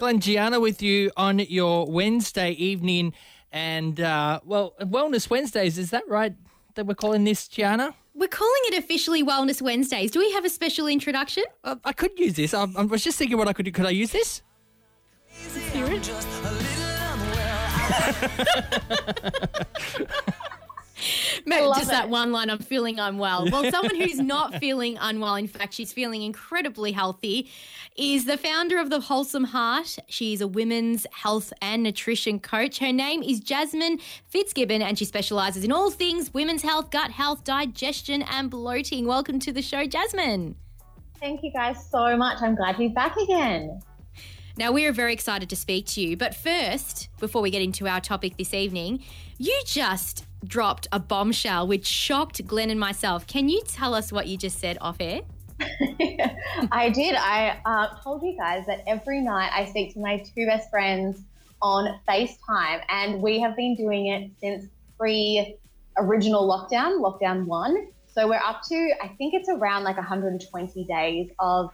Glenn Gianna with you on your Wednesday evening. And, uh, well, Wellness Wednesdays, is that right that we're calling this, Gianna? We're calling it officially Wellness Wednesdays. Do we have a special introduction? Uh, I could use this. I, I was just thinking what I could do. Could I use this? just that one line, I'm feeling unwell. Well, someone who's not feeling unwell, in fact, she's feeling incredibly healthy, is the founder of The Wholesome Heart. She's a women's health and nutrition coach. Her name is Jasmine Fitzgibbon, and she specializes in all things women's health, gut health, digestion, and bloating. Welcome to the show, Jasmine. Thank you guys so much. I'm glad to be back again. Now, we are very excited to speak to you. But first, before we get into our topic this evening, you just dropped a bombshell which shocked Glenn and myself. Can you tell us what you just said off air? I did. I uh, told you guys that every night I speak to my two best friends on FaceTime, and we have been doing it since pre original lockdown, lockdown one. So we're up to, I think it's around like 120 days of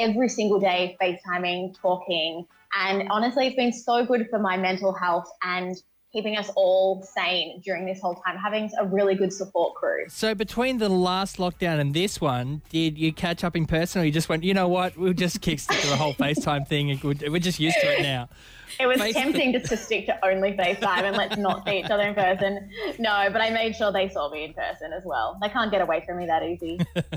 every single day FaceTiming, talking. And honestly, it's been so good for my mental health and keeping us all sane during this whole time, having a really good support crew. So between the last lockdown and this one, did you catch up in person or you just went, you know what, we'll just kick to the whole FaceTime thing and we're we're just used to it now? It was Face- tempting just to stick to only FaceTime and let's not see each other in person. No, but I made sure they saw me in person as well. They can't get away from me that easy.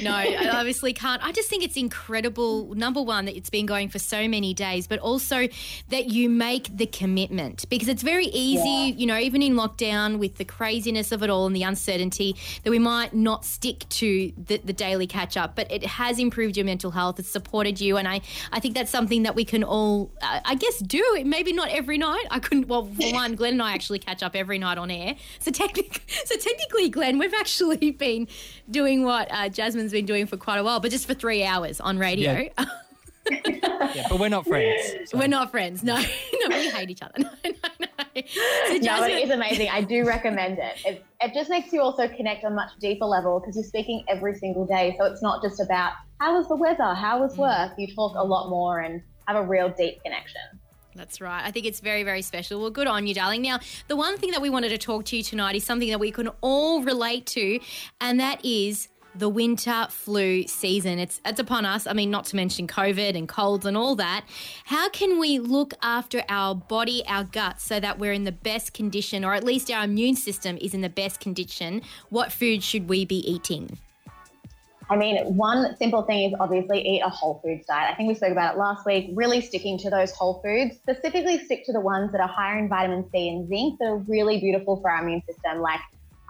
No, I obviously can't. I just think it's incredible, number one, that it's been going for so many days, but also that you make the commitment because it's very easy, Yeah. you know, even in lockdown with the craziness of it all and the uncertainty, that we might not stick to the, the daily catch up, but it has improved your mental health. It's supported you. And I, I think that's something that we can all, uh, I guess, do. Maybe not every night. I couldn't, well, for one, Glenn and I actually catch up every night on air. So, technic- so technically, Glenn, we've actually been doing what uh, Jasmine's been doing for quite a while, but just for three hours on radio. Yeah, but we're not friends. so- We're not friends. No, no, we hate each other. No, no, no. So no, it is amazing. I do recommend it. It, it just makes you also connect on a much deeper level because you're speaking every single day. So it's not just about how was the weather, how was mm. work. You talk a lot more and have a real deep connection. That's right. I think it's very, very special. Well, good on you, darling. Now, the one thing that we wanted to talk to you tonight is something that we can all relate to, and that is the winter flu season. It's it's upon us. I mean, not to mention COVID and colds and all that. How can we look after our body, our gut, so that we're in the best condition, or at least our immune system is in the best condition? What food should we be eating? I mean, one simple thing is obviously eat a whole foods diet. I think we spoke about it last week. Really sticking to those whole foods, specifically stick to the ones that are higher in vitamin C and zinc that are really beautiful for our immune system, like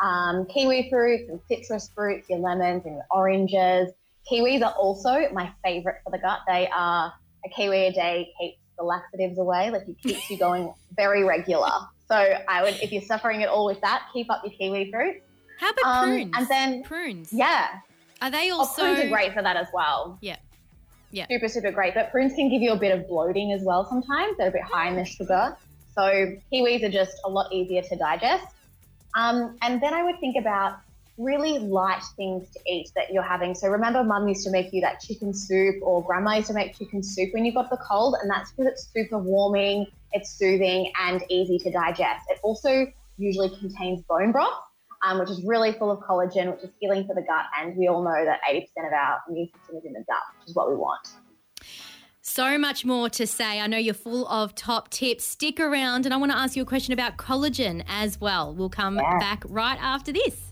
um, kiwi fruits and citrus fruits, your lemons and your oranges. Kiwis are also my favorite for the gut. They are a kiwi a day keeps the laxatives away, like it keeps you going very regular. So I would, if you're suffering at all with that, keep up your kiwi fruits. How about Um, prunes? and then- prunes. Yeah, Are they oh, also prunes are great for that as well. Yeah. Yeah. super, super great. But prunes can give you a bit of bloating as well sometimes. They're a bit high in the sugar. So kiwis are just a lot easier to digest. Um, and then I would think about really light things to eat that you're having. So remember, mum used to make you that chicken soup, or grandma used to make chicken soup when you got the cold, and that's because it's super warming, it's soothing, and easy to digest. It also usually contains bone broth. Um, which is really full of collagen, which is healing for the gut. And we all know that 80% of our immune system is in the gut, which is what we want. So much more to say. I know you're full of top tips. Stick around, and I want to ask you a question about collagen as well. We'll come Yeah. back right after this.